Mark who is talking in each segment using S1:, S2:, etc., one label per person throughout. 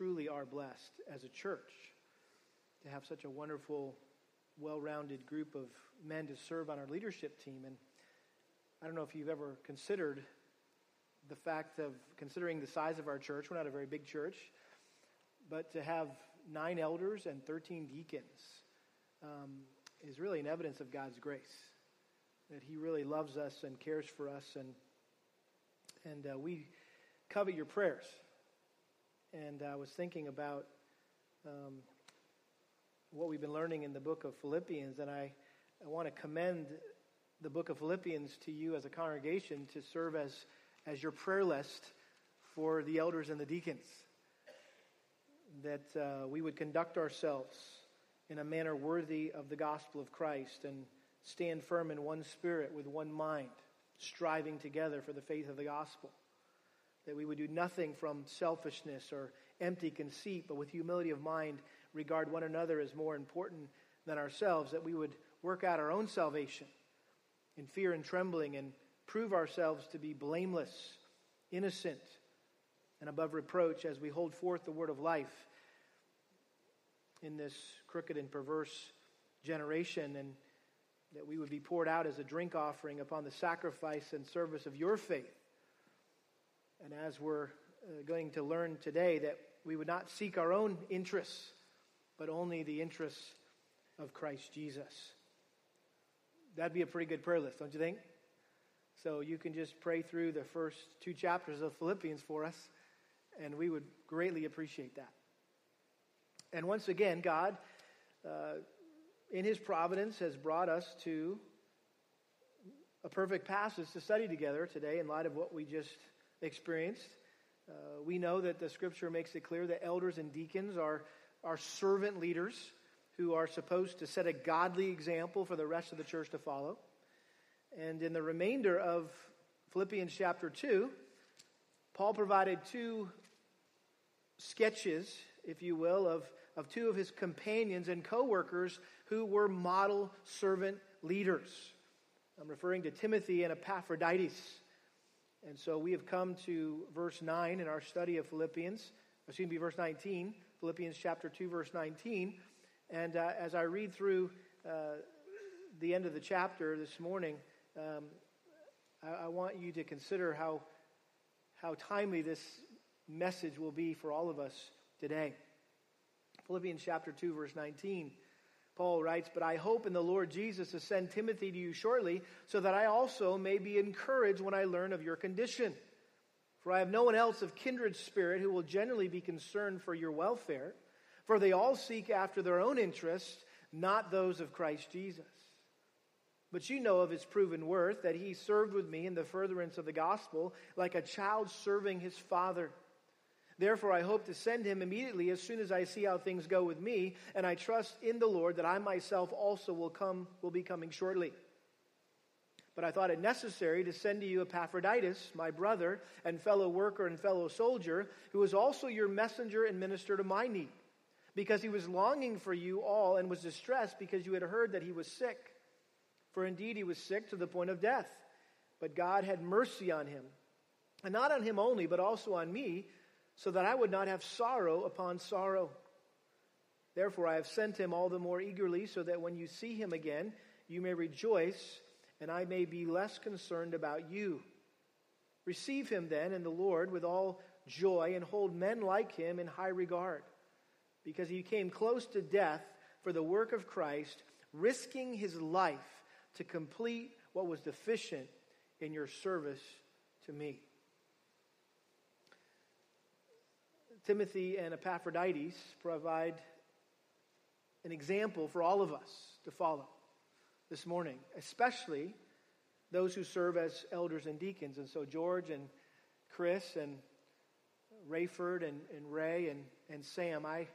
S1: truly are blessed as a church to have such a wonderful, well rounded group of men to serve on our leadership team. And I don't know if you've ever considered the fact of considering the size of our church. We're not a very big church, but to have nine elders and 13 deacons um, is really an evidence of God's grace. That He really loves us and cares for us, and and uh, we covet your prayers. And I was thinking about um, what we've been learning in the book of Philippians, and I, I want to commend the book of Philippians to you as a congregation to serve as, as your prayer list for the elders and the deacons. That uh, we would conduct ourselves in a manner worthy of the gospel of Christ and stand firm in one spirit with one mind, striving together for the faith of the gospel that we would do nothing from selfishness or empty conceit, but with humility of mind, regard one another as more important than ourselves, that we would work out our own salvation in fear and trembling and prove ourselves to be blameless, innocent, and above reproach as we hold forth the word of life in this crooked and perverse generation, and that we would be poured out as a drink offering upon the sacrifice and service of your faith and as we're uh, going to learn today, that we would not seek our own interests, but only the interests of Christ Jesus. That'd be a pretty good prayer list, don't you think? So you can just pray through the first two chapters of Philippians for us, and we would greatly appreciate that. And once again, God, uh, in His providence, has brought us to a perfect passage to study together today in light of what we just experienced. Uh, we know that the scripture makes it clear that elders and deacons are, are servant leaders who are supposed to set a godly example for the rest of the church to follow. And in the remainder of Philippians chapter 2, Paul provided two sketches, if you will, of, of two of his companions and co workers who were model servant leaders. I'm referring to Timothy and Epaphroditus. And so we have come to verse 9 in our study of Philippians, excuse me, verse 19, Philippians chapter 2, verse 19. And uh, as I read through uh, the end of the chapter this morning, um, I, I want you to consider how, how timely this message will be for all of us today. Philippians chapter 2, verse 19. Paul writes, But I hope in the Lord Jesus to send Timothy to you shortly, so that I also may be encouraged when I learn of your condition. For I have no one else of kindred spirit who will generally be concerned for your welfare, for they all seek after their own interests, not those of Christ Jesus. But you know of his proven worth, that he served with me in the furtherance of the gospel, like a child serving his father. Therefore, I hope to send him immediately as soon as I see how things go with me, and I trust in the Lord that I myself also will come, will be coming shortly. But I thought it necessary to send to you Epaphroditus, my brother and fellow worker and fellow soldier, who was also your messenger and minister to my need, because he was longing for you all and was distressed because you had heard that he was sick. For indeed he was sick to the point of death. But God had mercy on him, and not on him only, but also on me so that I would not have sorrow upon sorrow. Therefore, I have sent him all the more eagerly, so that when you see him again, you may rejoice, and I may be less concerned about you. Receive him then in the Lord with all joy, and hold men like him in high regard, because he came close to death for the work of Christ, risking his life to complete what was deficient in your service to me. Timothy and Epaphroditus provide an example for all of us to follow this morning, especially those who serve as elders and deacons. And so, George and Chris and Rayford and, and Ray and, and Sam, I,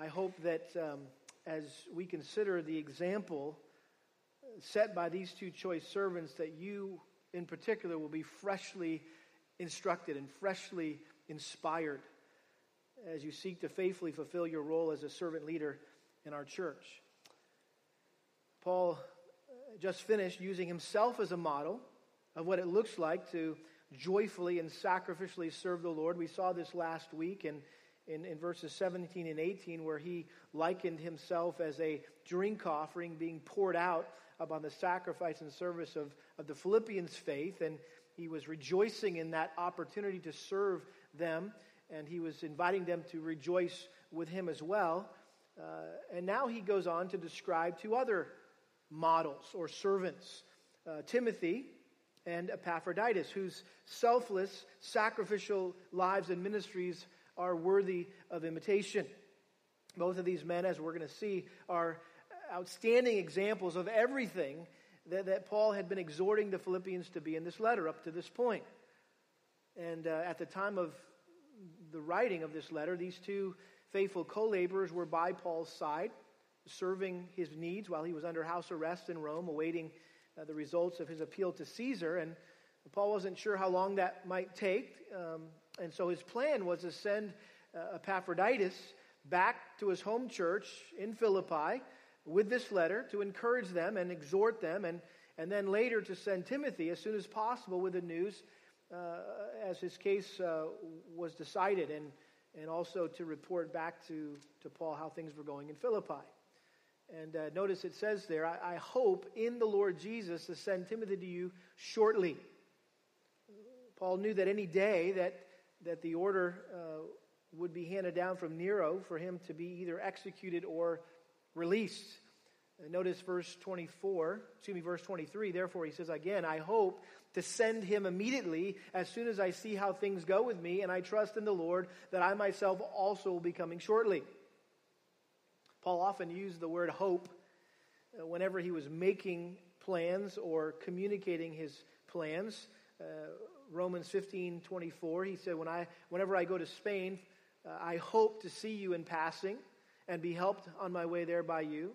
S1: I hope that um, as we consider the example set by these two choice servants, that you in particular will be freshly instructed and freshly inspired as you seek to faithfully fulfill your role as a servant leader in our church. Paul uh, just finished using himself as a model of what it looks like to joyfully and sacrificially serve the Lord. We saw this last week in, in, in verses 17 and 18, where he likened himself as a drink offering being poured out upon the sacrifice and service of, of the Philippians' faith. And he was rejoicing in that opportunity to serve them, and he was inviting them to rejoice with him as well. Uh, and now he goes on to describe two other models or servants uh, Timothy and Epaphroditus, whose selfless, sacrificial lives and ministries are worthy of imitation. Both of these men, as we're going to see, are outstanding examples of everything that, that Paul had been exhorting the Philippians to be in this letter up to this point. And uh, at the time of the writing of this letter, these two faithful co laborers were by Paul's side, serving his needs while he was under house arrest in Rome, awaiting uh, the results of his appeal to Caesar. And Paul wasn't sure how long that might take. Um, and so his plan was to send uh, Epaphroditus back to his home church in Philippi with this letter to encourage them and exhort them, and, and then later to send Timothy as soon as possible with the news as his case uh, was decided, and, and also to report back to, to Paul how things were going in Philippi. And uh, notice it says there, I, I, hope in the Lord Jesus to send Timothy to you shortly. Paul knew that any day that, that the order uh, would be handed down from Nero for him to be either executed or released. Notice verse 24, excuse me, verse 23. Therefore, he says again, I hope to send him immediately as soon as I see how things go with me, and I trust in the Lord that I myself also will be coming shortly. Paul often used the word hope uh, whenever he was making plans or communicating his plans. Uh, Romans 15 24, he said, when I, Whenever I go to Spain, uh, I hope to see you in passing and be helped on my way there by you.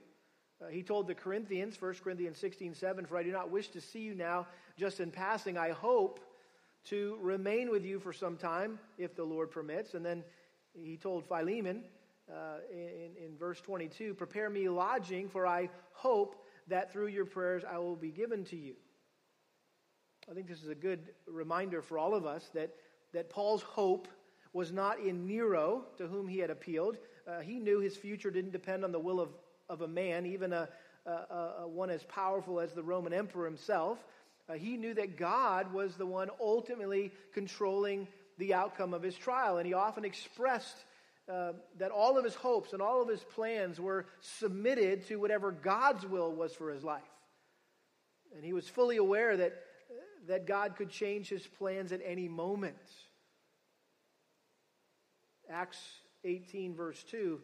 S1: Uh, he told the Corinthians, 1 Corinthians 16, 7, For I do not wish to see you now just in passing. I hope to remain with you for some time, if the Lord permits. And then he told Philemon uh, in, in verse 22, Prepare me lodging, for I hope that through your prayers I will be given to you. I think this is a good reminder for all of us that, that Paul's hope was not in Nero, to whom he had appealed. Uh, he knew his future didn't depend on the will of, of a man, even a, a, a one as powerful as the Roman emperor himself. Uh, he knew that God was the one ultimately controlling the outcome of his trial. And he often expressed uh, that all of his hopes and all of his plans were submitted to whatever God's will was for his life. And he was fully aware that, that God could change his plans at any moment. Acts 18, verse 2,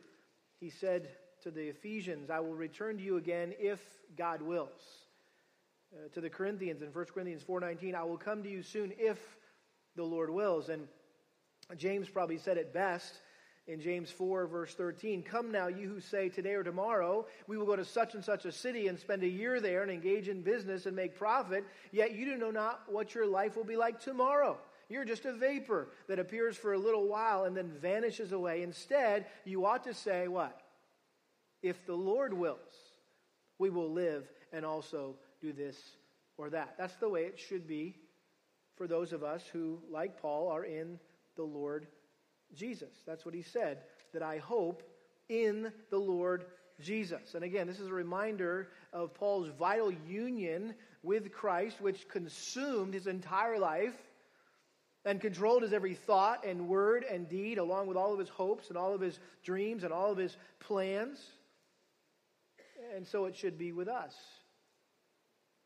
S1: he said to the Ephesians, I will return to you again if God wills. Uh, to the Corinthians in 1 Corinthians 4:19, I will come to you soon if the Lord wills. And James probably said it best in James 4, verse 13 Come now, you who say, Today or tomorrow, we will go to such and such a city and spend a year there and engage in business and make profit, yet you do know not what your life will be like tomorrow. You're just a vapor that appears for a little while and then vanishes away. Instead, you ought to say, What? If the Lord wills, we will live and also do this or that. That's the way it should be for those of us who, like Paul, are in the Lord Jesus. That's what he said, that I hope in the Lord Jesus. And again, this is a reminder of Paul's vital union with Christ, which consumed his entire life and controlled his every thought and word and deed, along with all of his hopes and all of his dreams and all of his plans. And so it should be with us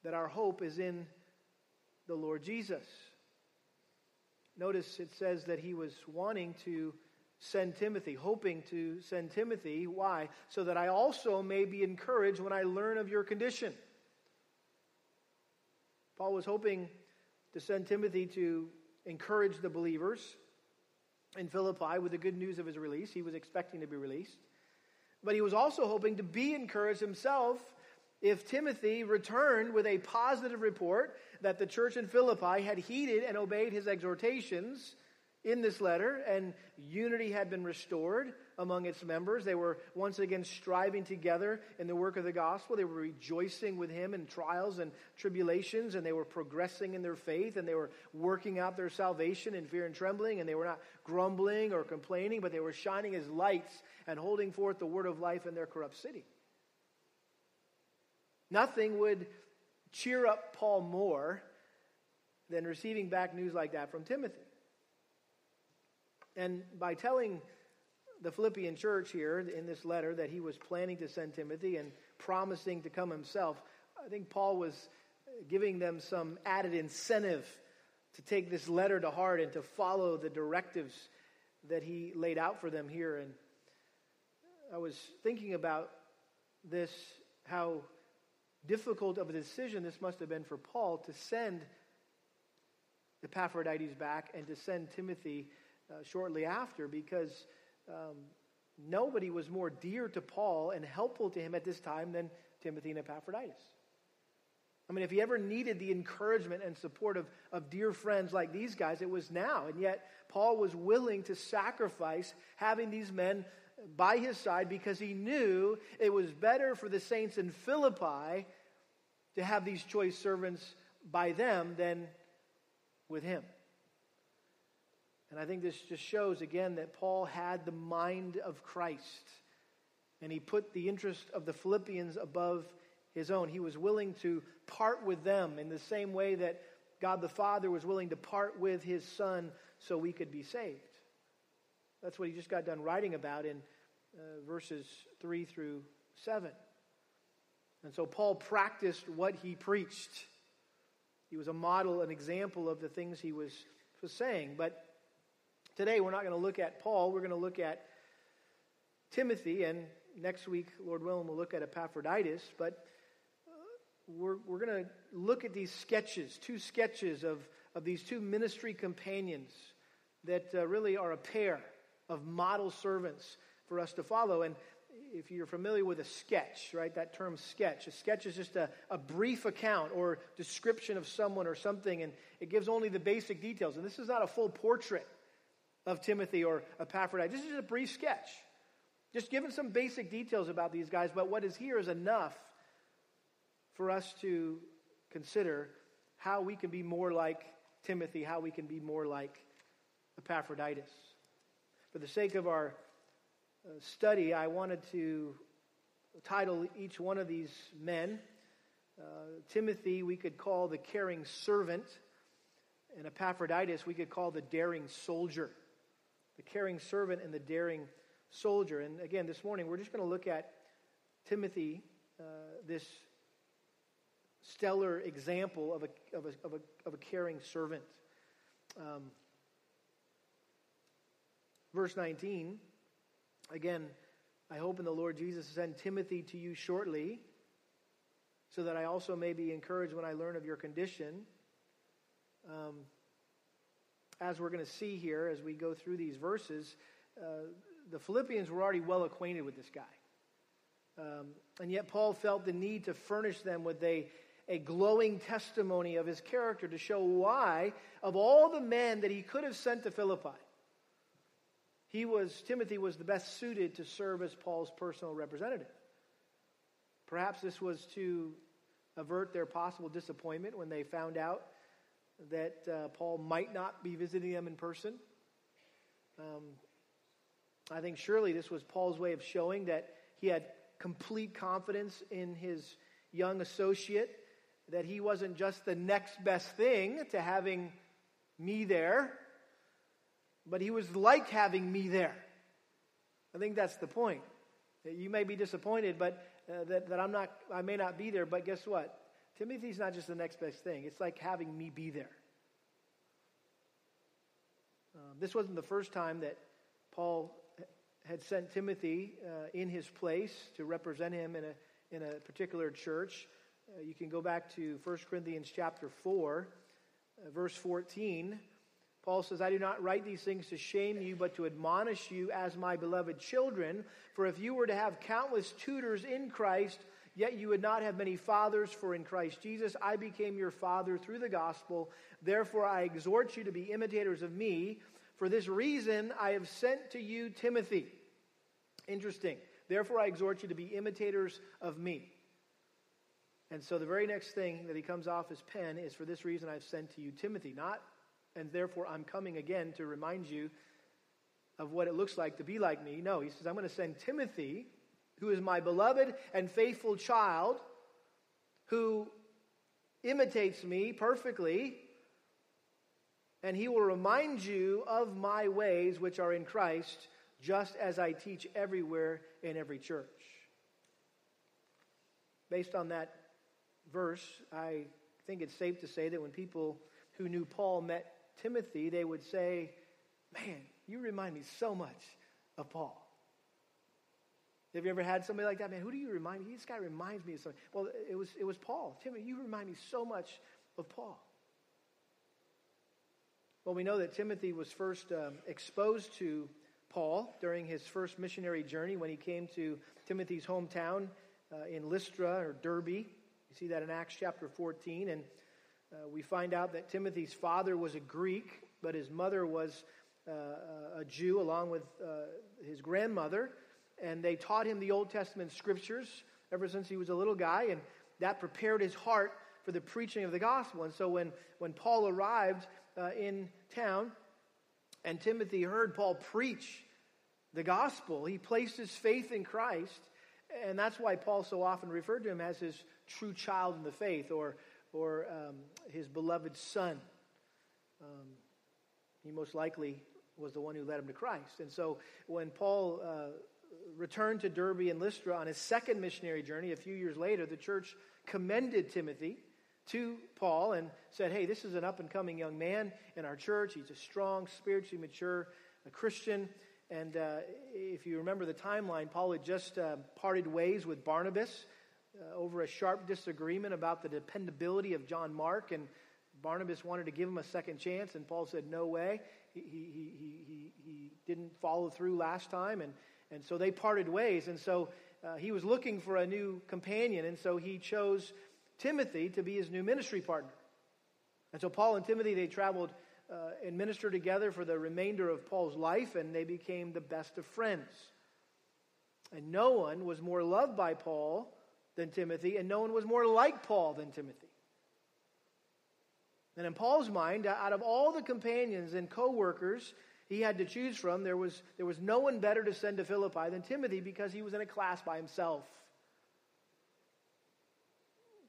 S1: that our hope is in the Lord Jesus. Notice it says that he was wanting to send Timothy, hoping to send Timothy. Why? So that I also may be encouraged when I learn of your condition. Paul was hoping to send Timothy to encourage the believers in Philippi with the good news of his release. He was expecting to be released. But he was also hoping to be encouraged himself if Timothy returned with a positive report that the church in Philippi had heeded and obeyed his exhortations in this letter, and unity had been restored among its members. They were once again striving together in the work of the gospel. They were rejoicing with him in trials and tribulations, and they were progressing in their faith, and they were working out their salvation in fear and trembling, and they were not grumbling or complaining, but they were shining as lights and holding forth the word of life in their corrupt city. Nothing would cheer up Paul more than receiving back news like that from Timothy. And by telling the Philippian church here in this letter that he was planning to send Timothy and promising to come himself, I think Paul was giving them some added incentive to take this letter to heart and to follow the directives that he laid out for them here. And I was thinking about this, how difficult of a decision this must have been for Paul to send Epaphroditus back and to send Timothy uh, shortly after because um, nobody was more dear to Paul and helpful to him at this time than Timothy and Epaphroditus. I mean, if he ever needed the encouragement and support of, of dear friends like these guys, it was now. And yet, Paul was willing to sacrifice having these men by his side because he knew it was better for the saints in Philippi to have these choice servants by them than with him. And I think this just shows again that Paul had the mind of Christ. And he put the interest of the Philippians above his own. He was willing to part with them in the same way that God the Father was willing to part with his Son so we could be saved. That's what he just got done writing about in uh, verses 3 through 7. And so Paul practiced what he preached. He was a model, an example of the things he was, was saying. But Today, we're not going to look at Paul. We're going to look at Timothy. And next week, Lord willing, we'll look at Epaphroditus. But uh, we're, we're going to look at these sketches, two sketches of, of these two ministry companions that uh, really are a pair of model servants for us to follow. And if you're familiar with a sketch, right, that term sketch, a sketch is just a, a brief account or description of someone or something, and it gives only the basic details. And this is not a full portrait of Timothy or Epaphroditus. This is a brief sketch. Just giving some basic details about these guys, but what is here is enough for us to consider how we can be more like Timothy, how we can be more like Epaphroditus. For the sake of our uh, study, I wanted to title each one of these men. Uh, Timothy, we could call the caring servant, and Epaphroditus, we could call the daring soldier the caring servant and the daring soldier. And again, this morning, we're just going to look at Timothy, uh, this stellar example of a, of a, of a, of a caring servant. Um, verse 19, again, I hope in the Lord Jesus to send Timothy to you shortly, so that I also may be encouraged when I learn of your condition. Um, as we're going to see here as we go through these verses, uh, the Philippians were already well acquainted with this guy. Um, and yet, Paul felt the need to furnish them with a, a glowing testimony of his character to show why, of all the men that he could have sent to Philippi, he was, Timothy was the best suited to serve as Paul's personal representative. Perhaps this was to avert their possible disappointment when they found out that uh, Paul might not be visiting them in person. Um, I think surely this was Paul's way of showing that he had complete confidence in his young associate, that he wasn't just the next best thing to having me there, but he was like having me there. I think that's the point. You may be disappointed, but uh, that, that I'm not, I may not be there, but guess what? Timothy's not just the next best thing. It's like having me be there. Um, this wasn't the first time that Paul had sent Timothy uh, in his place to represent him in a, in a particular church. Uh, you can go back to 1 Corinthians chapter 4, uh, verse 14. Paul says, I do not write these things to shame you, but to admonish you as my beloved children. For if you were to have countless tutors in Christ, Yet you would not have many fathers, for in Christ Jesus I became your father through the gospel. Therefore I exhort you to be imitators of me. For this reason, I have sent to you Timothy. Interesting. Therefore, I exhort you to be imitators of me. And so the very next thing that he comes off his pen is for this reason I've sent to you Timothy. Not, and therefore I'm coming again to remind you of what it looks like to be like me. No, he says, I'm going to send Timothy, who is my beloved and faithful child, who imitates me perfectly, and he will remind you of my ways which are in Christ, just as I teach everywhere in every church. Based on that verse, I think it's safe to say that when people who knew Paul met Timothy, they would say, Man, you remind me so much of Paul. Have you ever had somebody like that? Man, who do you remind me? This guy reminds me of something. Well, it was, it was Paul. Timothy, you remind me so much of Paul. Well, we know that Timothy was first um, exposed to Paul during his first missionary journey when he came to Timothy's hometown uh, in Lystra or Derbe. You see that in Acts chapter 14. And uh, we find out that Timothy's father was a Greek, but his mother was uh, a Jew along with uh, his grandmother. And they taught him the Old Testament scriptures ever since he was a little guy. And that prepared his heart for the preaching of the gospel. And so when, when Paul arrived uh, in town and Timothy heard Paul preach the gospel. He placed his faith in Christ, and that's why Paul so often referred to him as his true child in the faith or, or um, his beloved son. Um, he most likely was the one who led him to Christ. And so when Paul uh, returned to Derbe and Lystra on his second missionary journey a few years later, the church commended Timothy to Paul and said, Hey, this is an up and coming young man in our church. He's a strong, spiritually mature Christian. And uh, if you remember the timeline, Paul had just uh, parted ways with Barnabas uh, over a sharp disagreement about the dependability of John Mark. And Barnabas wanted to give him a second chance, and Paul said, No way. He, he, he, he, he didn't follow through last time. And, and so they parted ways. And so uh, he was looking for a new companion. And so he chose Timothy to be his new ministry partner. And so Paul and Timothy, they traveled uh, and ministered together for the remainder of Paul's life, and they became the best of friends. And no one was more loved by Paul than Timothy, and no one was more like Paul than Timothy. And in Paul's mind, out of all the companions and co workers he had to choose from, there was, there was no one better to send to Philippi than Timothy because he was in a class by himself.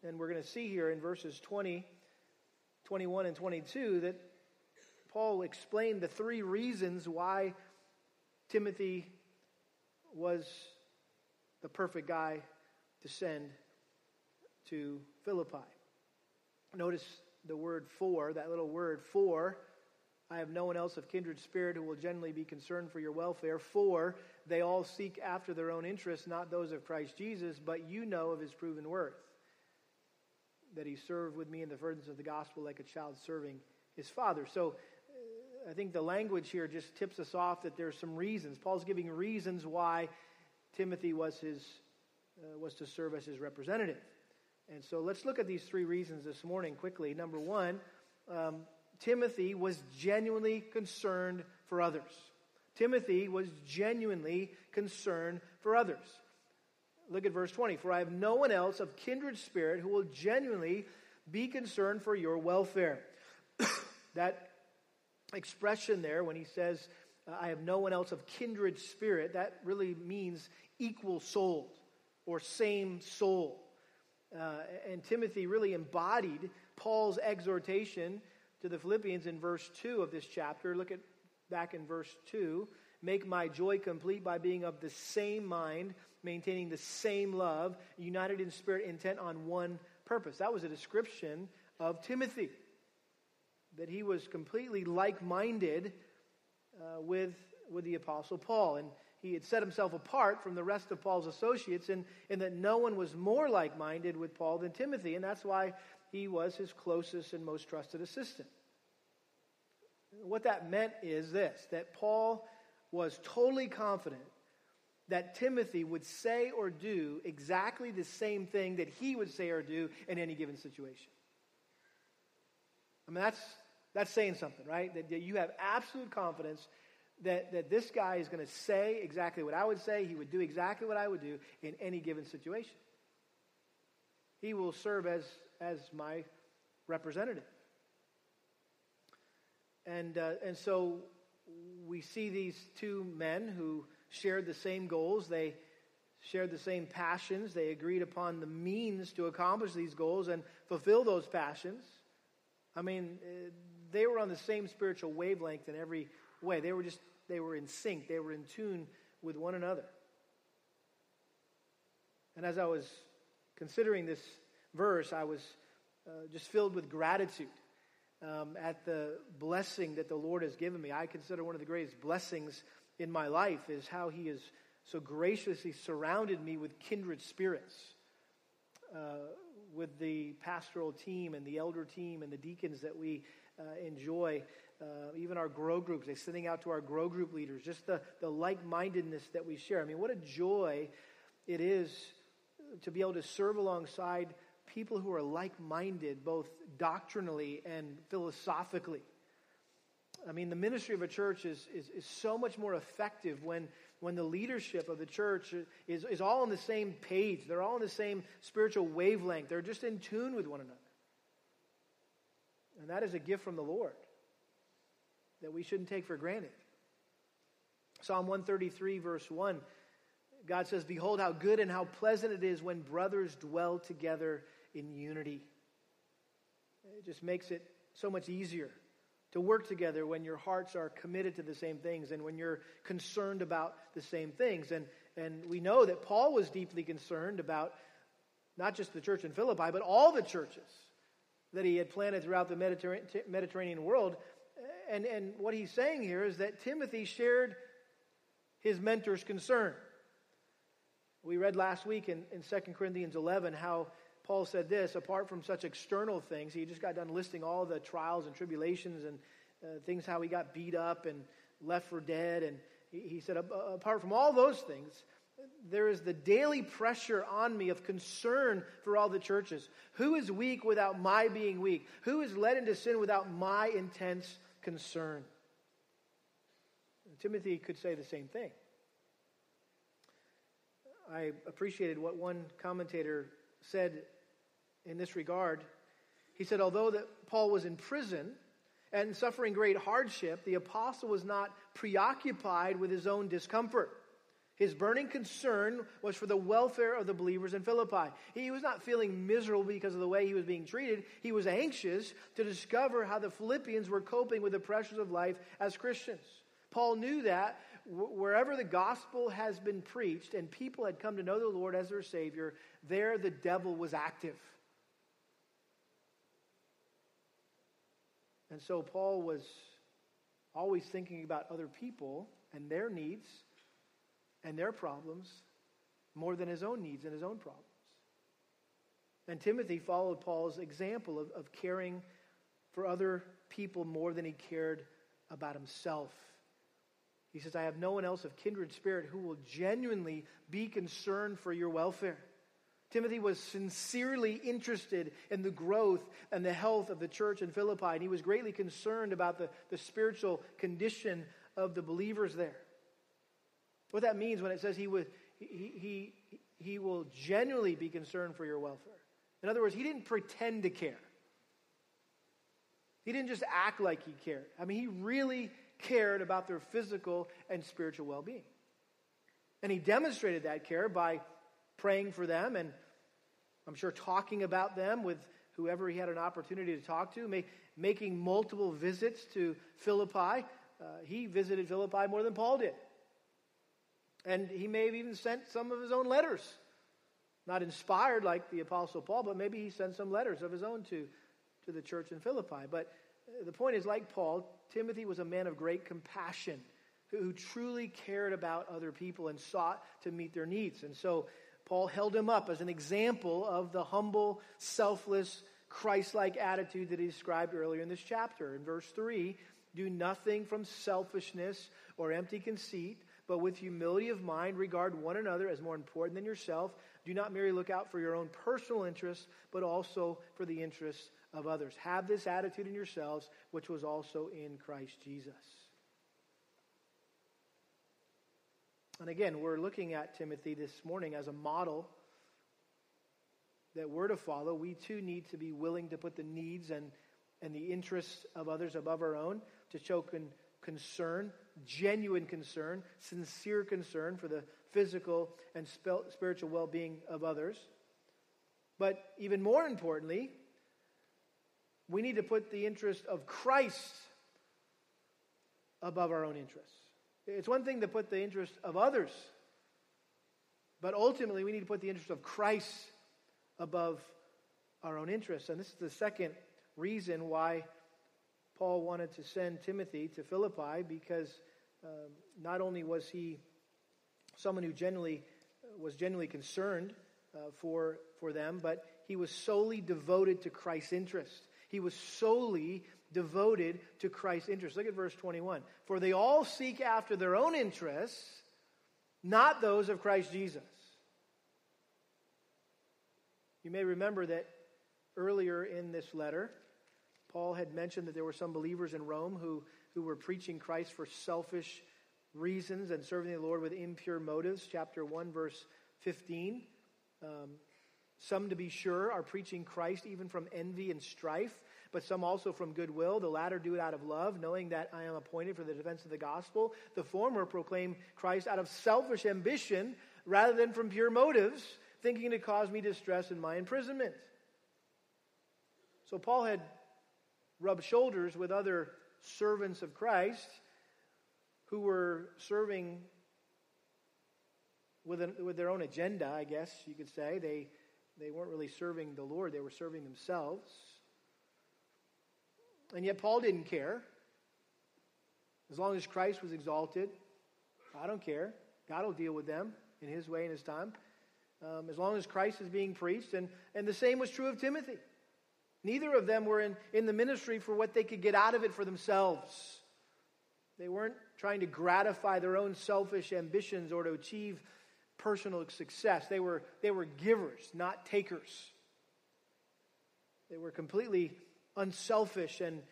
S1: And we're going to see here in verses 20, 21, and 22 that Paul explained the three reasons why Timothy was the perfect guy to send to Philippi. Notice the word for, that little word for. I have no one else of kindred spirit who will generally be concerned for your welfare. For they all seek after their own interests, not those of Christ Jesus, but you know of his proven worth. That he served with me in the furtherance of the gospel like a child serving his father. So I think the language here just tips us off that there's some reasons. Paul's giving reasons why Timothy was, his, uh, was to serve as his representative. And so let's look at these three reasons this morning quickly. Number one, um, Timothy was genuinely concerned for others. Timothy was genuinely concerned for others. Look at verse 20. For I have no one else of kindred spirit who will genuinely be concerned for your welfare. that expression there when he says, uh, I have no one else of kindred spirit, that really means equal soul or same soul. Uh, and Timothy really embodied Paul's exhortation to the Philippians in verse 2 of this chapter. Look at back in verse 2. Make my joy complete by being of the same mind, maintaining the same love, united in spirit, intent on one purpose. That was a description of Timothy that he was completely like minded uh, with, with the Apostle Paul. And he had set himself apart from the rest of Paul's associates and, in that no one was more like minded with Paul than Timothy. And that's why he was his closest and most trusted assistant. What that meant is this that Paul was totally confident that Timothy would say or do exactly the same thing that he would say or do in any given situation. I mean, that's That's saying something, right? That, that you have absolute confidence that, that this guy is going to say exactly what I would say. He would do exactly what I would do in any given situation. He will serve as, as my representative. And, uh, and so we see these two men who shared the same goals. They shared the same passions. They agreed upon the means to accomplish these goals and fulfill those passions. I mean, uh, they were on the same spiritual wavelength in every way. They were just, they were in sync. They were in tune with one another. And as I was considering this verse, I was uh, just filled with gratitude um, at the blessing that the Lord has given me. I consider one of the greatest blessings in my life is how He has so graciously surrounded me with kindred spirits, uh, with the pastoral team and the elder team and the deacons that we uh, enjoy. Uh, even our grow groups, they're sending out to our grow group leaders, just the, the like mindedness that we share. I mean, what a joy it is to be able to serve alongside people who are like minded, both doctrinally and philosophically. I mean, the ministry of a church is, is, is, so much more effective when, when the leadership of the church is, is all on the same page. They're all on the same spiritual wavelength. They're just in tune with one another. And that is a gift from the Lord that we shouldn't take for granted. Psalm 133, verse 1, God says, Behold, how good and how pleasant it is when brothers dwell together in unity. It just makes it so much easier to work together when your hearts are committed to the same things and when you're concerned about the same things. And, and we know that Paul was deeply concerned about not just the church in Philippi, but all the churches that he had planted throughout the Mediterranean world. And, and what he's saying here is that Timothy shared his mentor's concern. We read last week in, in 2 Corinthians 11 how Paul said this apart from such external things, he just got done listing all the trials and tribulations and uh, things, how he got beat up and left for dead. And he, he said, apart from all those things, there is the daily pressure on me of concern for all the churches. Who is weak without my being weak? Who is led into sin without my intense concern? Timothy could say the same thing. I appreciated what one commentator said in this regard. He said, although that Paul was in prison and suffering great hardship, the apostle was not preoccupied with his own discomfort. His burning concern was for the welfare of the believers in Philippi. He was not feeling miserable because of the way he was being treated. He was anxious to discover how the Philippians were coping with the pressures of life as Christians. Paul knew that wherever the gospel has been preached and people had come to know the Lord as their Savior, there the devil was active. And so Paul was always thinking about other people and their needs and their problems more than his own needs and his own problems. And Timothy followed Paul's example of, of caring for other people more than he cared about himself. He says, I have no one else of kindred spirit who will genuinely be concerned for your welfare. Timothy was sincerely interested in the growth and the health of the church in Philippi, and he was greatly concerned about the, the spiritual condition of the believers there. What that means when it says he, would, he, he, he will genuinely be concerned for your welfare. In other words, he didn't pretend to care. He didn't just act like he cared. I mean, he really cared about their physical and spiritual well being. And he demonstrated that care by praying for them and I'm sure talking about them with whoever he had an opportunity to talk to, making multiple visits to Philippi. Uh, he visited Philippi more than Paul did. And he may have even sent some of his own letters. Not inspired like the Apostle Paul, but maybe he sent some letters of his own to, to the church in Philippi. But uh, the point is, like Paul, Timothy was a man of great compassion who, truly cared about other people and sought to meet their needs. And so Paul held him up as an example of the humble, selfless, Christ like attitude that he described earlier in this chapter. In verse 3, do nothing from selfishness or empty conceit, but with humility of mind, regard one another as more important than yourself. Do not merely look out for your own personal interests, but also for the interests of others. Have this attitude in yourselves, which was also in Christ Jesus. And again, we're looking at Timothy this morning as a model that we're to follow. We too need to be willing to put the needs and, and the interests of others above our own, to show con- concern, genuine concern, sincere concern for the physical and spiritual well being of others. But even more importantly, we need to put the interest of Christ above our own interests. It's one thing to put the interest of others, but ultimately we need to put the interest of Christ above our own interests. And this is the second reason why Paul wanted to send Timothy to Philippi, because um, not only was he someone who genuinely was genuinely concerned uh, for, for them, but he was solely devoted to Christ's interest. He was solely devoted to Christ's interest. Look at verse 21. For they all seek after their own interests, not those of Christ Jesus. You may remember that earlier in this letter, Paul had mentioned that there were some believers in Rome who, who were preaching Christ for selfish reasons and serving the Lord with impure motives. Chapter 1, verse 15. Um, some, to be sure, are preaching Christ even from envy and strife, but some also from goodwill. The latter do it out of love, knowing that I am appointed for the defense of the gospel. The former proclaim Christ out of selfish ambition rather than from pure motives, thinking to cause me distress in my imprisonment. So Paul had rubbed shoulders with other servants of Christ who were serving with, an, with their own agenda, I guess you could say. They, they weren't really serving the Lord, they were serving themselves. And yet, Paul didn't care. As long as Christ was exalted, I don't care. God will deal with them in his way and his time. Um, as long as Christ is being preached. And, and the same was true of Timothy. Neither of them were in, in the ministry for what they could get out of it for themselves. They weren't trying to gratify their own selfish ambitions or to achieve personal success. They were, they were givers, not takers. They were completely unselfish and,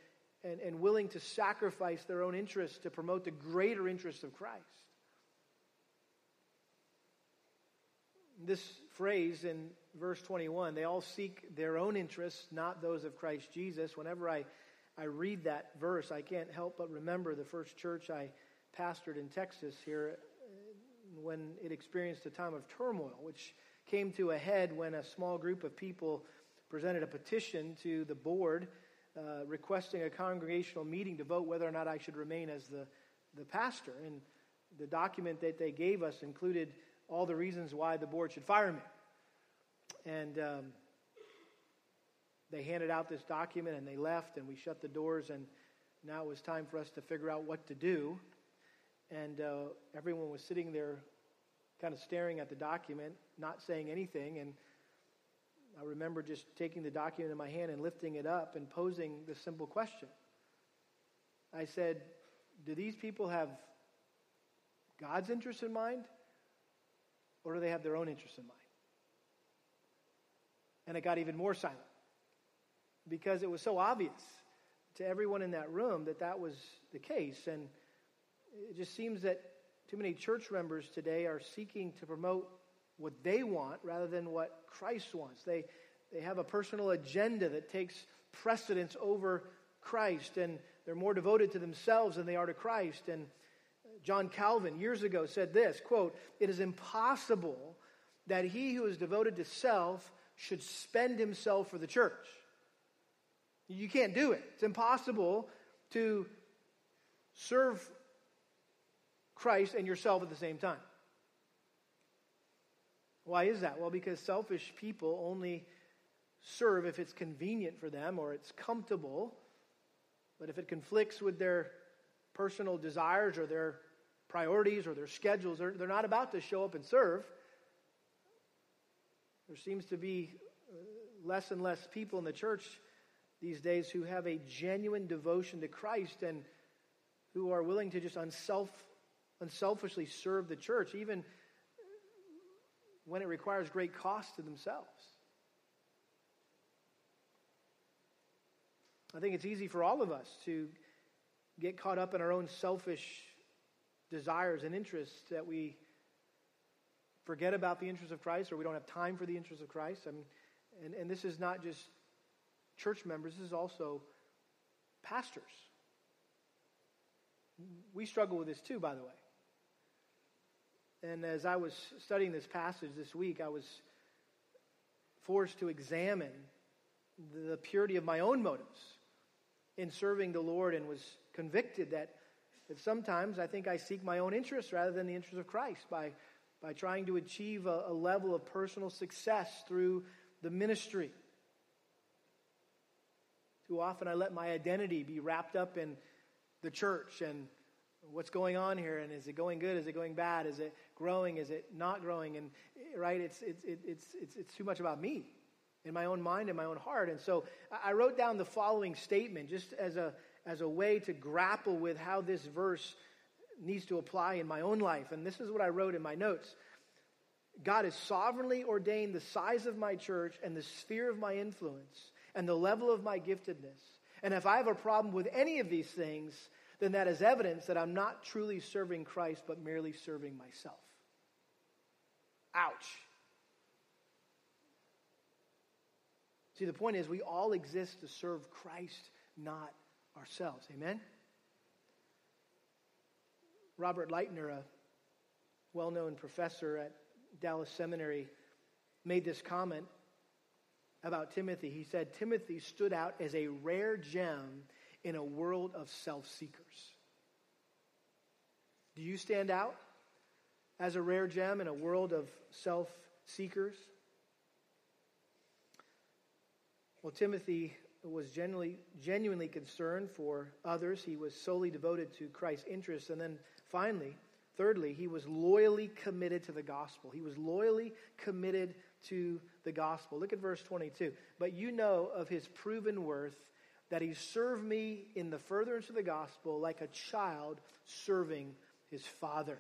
S1: and, and willing to sacrifice their own interests to promote the greater interests of Christ. This phrase in verse 21, they all seek their own interests, not those of Christ Jesus. Whenever I, I read that verse, I can't help but remember the first church I pastored in Texas here when it experienced a time of turmoil, which came to a head when a small group of people presented a petition to the board uh, requesting a congregational meeting to vote whether or not I should remain as the, the pastor. And the document that they gave us included all the reasons why the board should fire me. And um, they handed out this document and they left, and we shut the doors, and now it was time for us to figure out what to do. And uh, everyone was sitting there kind of staring at the document, not saying anything. And I remember just taking the document in my hand and lifting it up and posing this simple question. I said, Do these people have God's interest in mind, or do they have their own interest in mind? And it got even more silent because it was so obvious to everyone in that room that that was the case. And it just seems that too many church members today are seeking to promote what they want rather than what Christ wants. They, they have a personal agenda that takes precedence over Christ, and they're more devoted to themselves than they are to Christ. And uh, John Calvin years ago said this quote, It is impossible that he who is devoted to self should spend himself for the church. You can't do it. It's impossible to serve Christ and yourself at the same time. Why is that? Well, because selfish people only serve if it's convenient for them or it's comfortable. But if it conflicts with their personal desires or their priorities or their schedules, they're, they're not about to show up and serve. There seems to be uh, less and less people in the church these days who have a genuine devotion to Christ and who are willing to just unself, unselfishly serve the church, even when it requires great cost to themselves. I think it's easy for all of us to get caught up in our own selfish desires and interests that we forget about the interests of Christ or we don't have time for the interests of Christ. I mean, and, and this is not just church members, this is also pastors. We struggle with this too, by the way. And as I was studying this passage this week, I was forced to examine the purity of my own motives in serving the Lord and was convicted that, that sometimes I think I seek my own interests rather than the interests of Christ by, by trying to achieve a, a level of personal success through the ministry. Too often I let my identity be wrapped up in the church and what's going on here and is it going good? Is it going bad? Is it growing? Is it not growing? And right it's it's it's it's, it's too much about me in my own mind and my own heart. And so i wrote down the following statement just as a as a way to grapple with how this verse needs to apply in my own life. And this is what i wrote in my notes. God has sovereignly ordained the size of my church and the sphere of my influence and the level of my giftedness. And if i have a problem with any of these things then that is evidence that I'm not truly serving Christ, but merely serving myself. Ouch. See, the point is, we all exist to serve Christ, not ourselves. Amen? Robert Lightner, a well known professor at Dallas Seminary, made this comment about Timothy. He said, Timothy stood out as a rare gem in a world of self seekers. Do you stand out as a rare gem in a world of self seekers? Well, Timothy was genuinely, genuinely concerned for others. He was solely devoted to Christ's interests. And then finally, thirdly, he was loyally committed to the gospel. He was loyally committed to the gospel. Look at verse 22. But you know of his proven worth that he served me in the furtherance of the gospel like a child serving his father.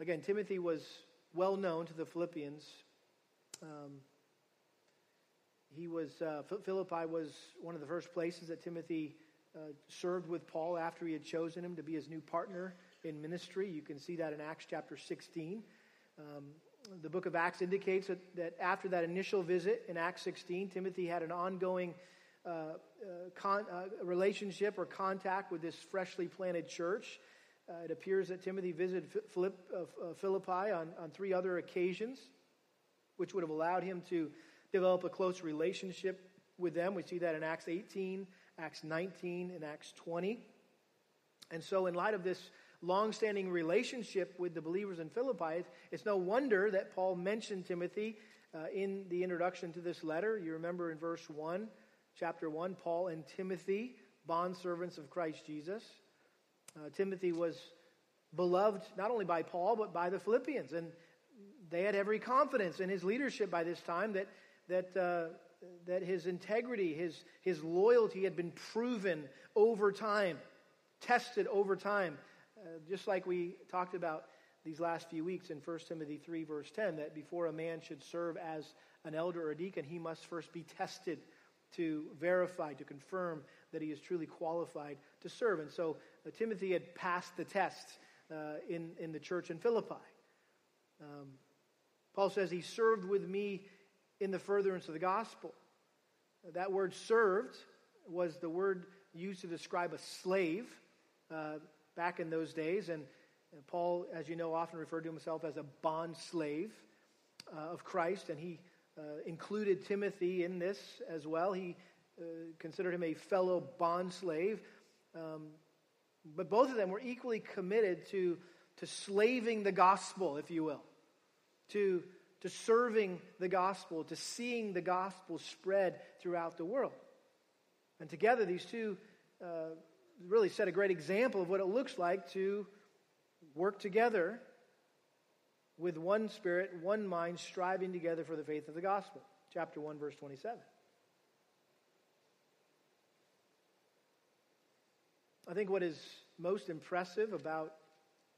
S1: Again, Timothy was well known to the Philippians. Um, he was uh, Philippi was one of the first places that Timothy uh, served with Paul after he had chosen him to be his new partner in ministry. You can see that in Acts chapter 16. Um, the book of Acts indicates that, that after that initial visit in Acts 16, Timothy had an ongoing uh, uh, con- uh, relationship or contact with this freshly planted church. it appears that Timothy visited Philipp, Philippi on, on three other occasions, which would have allowed him to develop a close relationship with them. We see that in Acts 18, Acts 19, and Acts 20. And so, in light of this long-standing relationship with the believers in Philippi, it's no wonder that Paul mentioned Timothy uh, in the introduction to this letter. You remember in verse 1 chapter 1, Paul and Timothy, bondservants of Christ Jesus. Uh, Timothy was beloved not only by Paul, but by the Philippians. And they had every confidence in his leadership by this time that, that, uh, that his integrity, his, his loyalty had been proven over time, tested over time. Uh, just like we talked about these last few weeks in 1 Timothy 3, verse 10, that before a man should serve as an elder or a deacon, he must first be tested to verify, to confirm that he is truly qualified to serve. And so uh, Timothy had passed the test uh, in, in the church in Philippi. Um, Paul says, He served with me in the furtherance of the gospel. That word served was the word used to describe a slave uh, back in those days. And, and, Paul, as you know, often referred to himself as a bond slave uh, of Christ. And he uh, included Timothy in this as well. He uh, considered him a fellow bondslave. Um, but both of them were equally committed to, to slaving the gospel, if you will, to, to serving the gospel, to seeing the gospel spread throughout the world. And together, these two uh, really set a great example of what it looks like to work together with one spirit, one mind, striving together for the faith of the gospel. Chapter 1, verse 27. I think what is most impressive about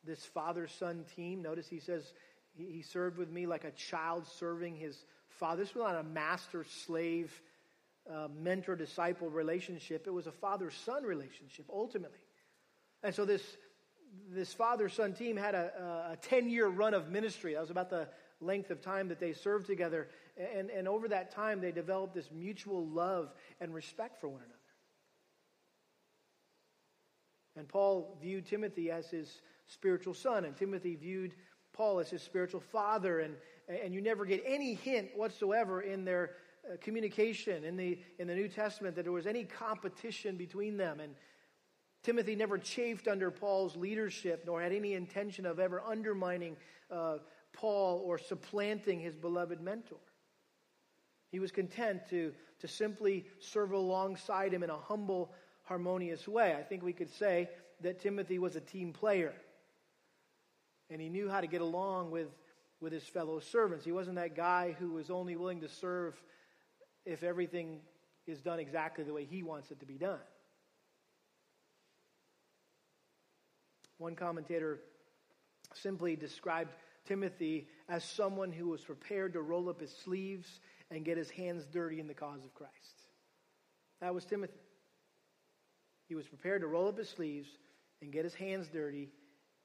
S1: this father son team, notice he says he, served with me like a child serving his father. This was not a master slave uh, mentor disciple relationship, it was a father son relationship ultimately. And so this, this father son team had a, a 10 year run of ministry. That was about the length of time that they served together. And, and over that time, they developed this mutual love and respect for one another. And Paul viewed Timothy as his spiritual son, and Timothy viewed Paul as his spiritual father. And, and you never get any hint whatsoever in their uh, communication in the, in the New Testament that there was any competition between them. And Timothy never chafed under Paul's leadership, nor had any intention of ever undermining uh, Paul or supplanting his beloved mentor. He was content to, to simply serve alongside him in a humble, harmonious way. I think we could say that Timothy was a team player. And he knew how to get along with, with his fellow servants. He wasn't that guy who was only willing to serve if everything is done exactly the way he wants it to be done. One commentator simply described Timothy as someone who was prepared to roll up his sleeves and get his hands dirty in the cause of Christ. That was Timothy. He was prepared to roll up his sleeves and get his hands dirty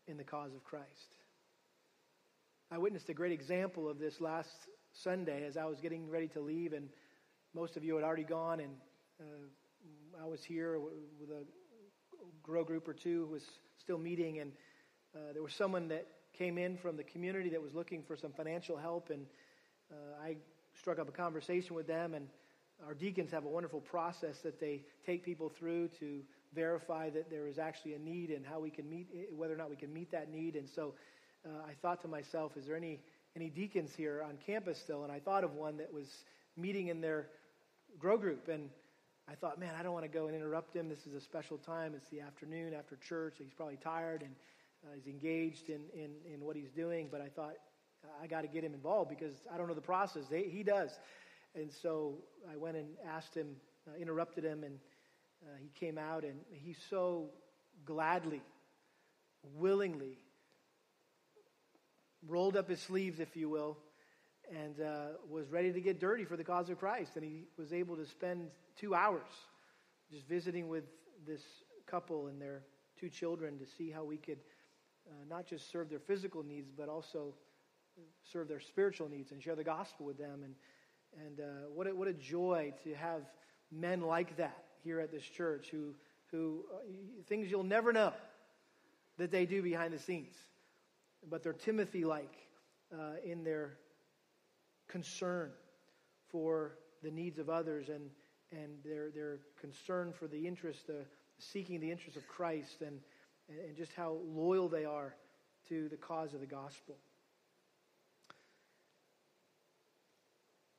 S1: in the cause of Christ. I witnessed a great example of this last Sunday as I was getting ready to leave, and most of you had already gone, and uh, I was here with a grow group or two who was still meeting, and uh, there was someone that came in from the community that was looking for some financial help, and uh, I struck up a conversation with them, and our deacons have a wonderful process that they take people through to verify that there is actually a need and how we can meet whether or not we can meet that need. And so uh, I thought to myself, is there any any deacons here on campus still? And I thought of one that was meeting in their grow group, and I thought, man, I don't want to go and interrupt him. This is a special time. It's the afternoon after church. He's probably tired and uh, he's engaged in, in, in what he's doing. But I thought, I got to get him involved because I don't know the process. They, he does. And so I went and asked him, uh, interrupted him, and uh, he came out and he so gladly, willingly rolled up his sleeves, if you will, and uh, was ready to get dirty for the cause of Christ. And he was able to spend two hours just visiting with this couple and their two children to see how we could uh, not just serve their physical needs, but also serve their spiritual needs and share the gospel with them. And, and uh, what, a, what a joy to have men like that here at this church who, who uh, things you'll never know that they do behind the scenes. But they're Timothy like uh, in their concern for the needs of others and, and their, their concern for the interest, uh, seeking the interest of Christ, and, and just how loyal they are to the cause of the gospel.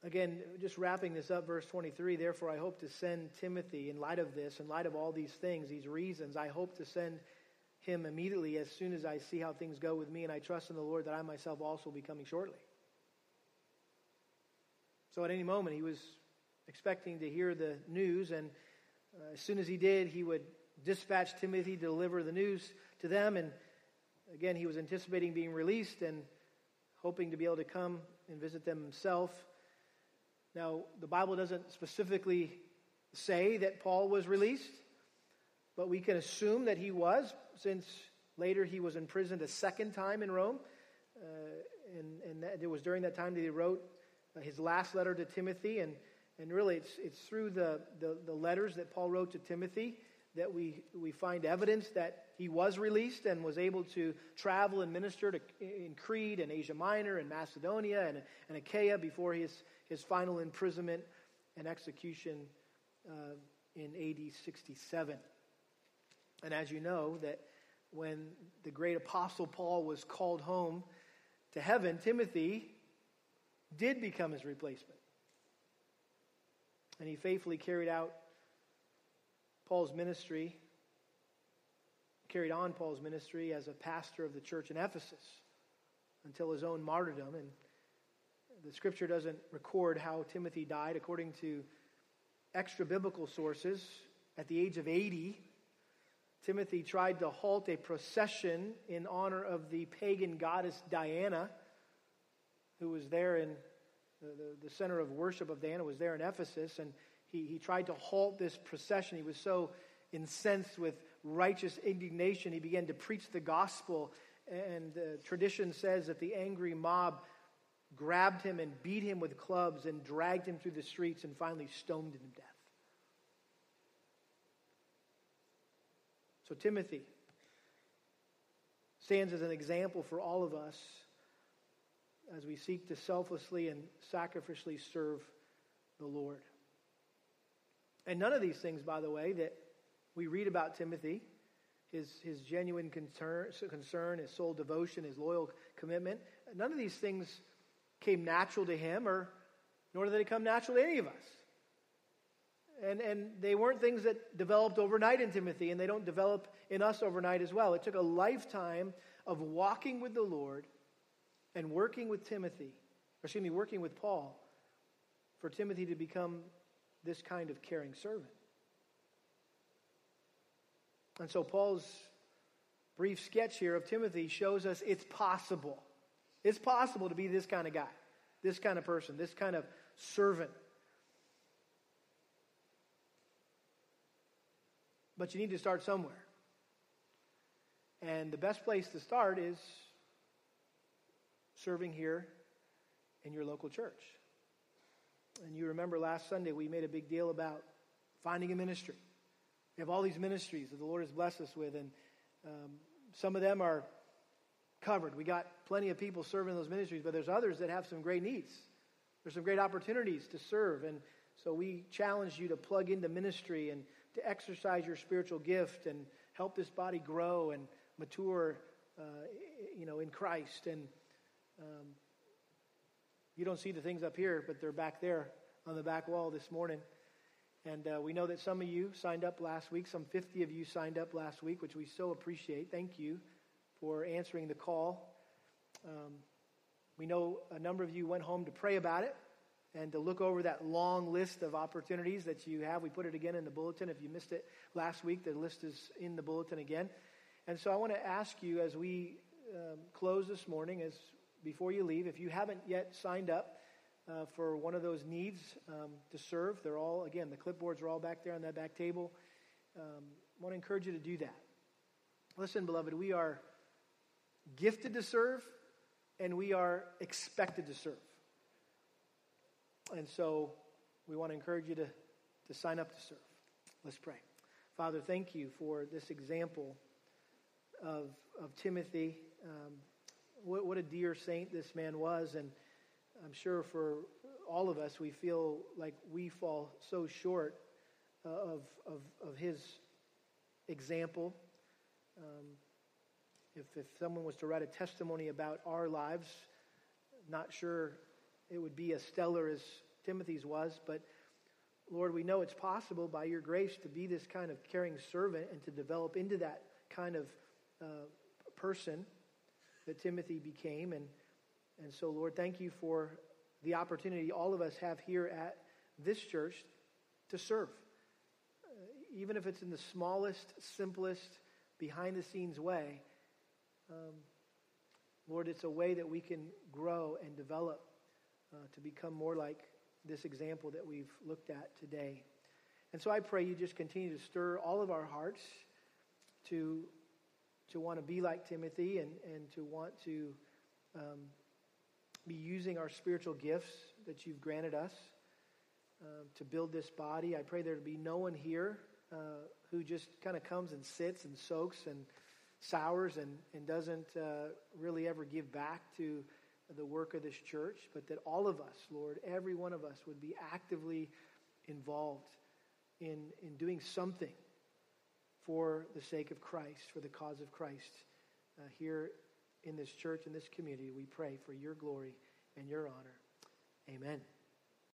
S1: Again, just wrapping this up, verse 23 Therefore, I hope to send Timothy, in light of this, in light of all these things, these reasons, I hope to send him immediately as soon as I see how things go with me, and I trust in the Lord that I myself also will be coming shortly. So at any moment, he was expecting to hear the news, and uh, as soon as he did, he would dispatch Timothy to deliver the news to them. And again, he was anticipating being released and hoping to be able to come and visit them himself. Now, the Bible doesn't specifically say that Paul was released, but we can assume that he was, since later he was imprisoned a second time in Rome. Uh, and and that, it was during that time that he wrote his last letter to Timothy. And, and really, it's, it's through the, the, the letters that Paul wrote to Timothy that we, we find evidence that he was released and was able to travel and minister to, in Crete and Asia Minor and Macedonia and, and Achaia before his, his final imprisonment and execution uh, in AD 67. And as you know, that when the great apostle Paul was called home to heaven, Timothy did become his replacement. And he faithfully carried out Paul's ministry, carried on Paul's ministry as a pastor of the church in Ephesus until his own martyrdom. And the scripture doesn't record how Timothy died. According to extra biblical sources, at the age of 80, Timothy tried to halt a procession in honor of the pagan goddess Diana who was there in the, the, the, center of worship of Diana, was there in Ephesus, and He, he tried to halt this procession. He was so incensed with righteous indignation. He began to preach the gospel. And uh, tradition says that the angry mob grabbed him and beat him with clubs and dragged him through the streets and finally stoned him to death. So, Timothy stands as an example for all of us as we seek to selflessly and sacrificially serve the Lord. And none of these things, by the way, that we read about Timothy, his, his genuine concern, concern, his sole devotion, his loyal commitment, none of these things came natural to him, or nor did they come natural to any of us. And, and they weren't things that developed overnight in Timothy, and they don't develop in us overnight as well. It took a lifetime of walking with the Lord and working with Timothy, or excuse me, working with Paul, for Timothy to become this kind of caring servant. And so Paul's brief sketch here of Timothy shows us it's possible. It's possible to be this kind of guy, this kind of person, this kind of servant. But you need to start somewhere. And the best place to start is serving here in your local church. And you remember last Sunday we made a big deal about finding a ministry. We have all these ministries that the Lord has blessed us with, and um, some of them are covered. We got plenty of people serving those ministries, but there's others that have some great needs. There's some great opportunities to serve, and so we challenge you to plug into ministry and to exercise your spiritual gift and help this body grow and mature, uh, you know, in Christ. And um, you don't see the things up here, but they're back there on the back wall this morning. And uh, we know that some of you signed up last week. Some 50 of you signed up last week, which we so appreciate. Thank you for answering the call. Um, we know a number of you went home to pray about it and to look over that long list of opportunities that you have. We put it again in the bulletin. If you missed it last week, the list is in the bulletin again. And so I want to ask you as we um, close this morning, as before you leave, if you haven't yet signed up uh, for one of those needs um, to serve, they're all, again, the clipboards are all back there on that back table. Um, I want to encourage you to do that. Listen, beloved, we are gifted to serve and we are expected to serve. And so we want to encourage you to, to sign up to serve. Let's pray. Father, thank you for this example of, of Timothy. Um, what, what a dear saint this man was. And I'm sure for all of us, we feel like we fall so short uh, of, of, of his example. Um, if, if someone was to write a testimony about our lives, not sure it would be as stellar as Timothy's was, but Lord, we know it's possible by your grace to be this kind of caring servant and to develop into that kind of uh, person that Timothy became. And, and so, Lord, thank you for the opportunity all of us have here at this church to serve. Uh, even if it's in the smallest, simplest, behind the scenes way, um, Lord, it's a way that we can grow and develop uh, to become more like this example that we've looked at today. And so I pray you just continue to stir all of our hearts to to want to be like Timothy and, and to want to um, be using our spiritual gifts that you've granted us uh, to build this body. I pray there to be no one here uh, who just kind of comes and sits and soaks and sours and, and doesn't uh, really ever give back to the work of this church, but that all of us, Lord, every one of us would be actively involved in, in doing something for the sake of Christ, for the cause of Christ. Uh, here in this church, in this community, we pray for your glory and your honor. Amen.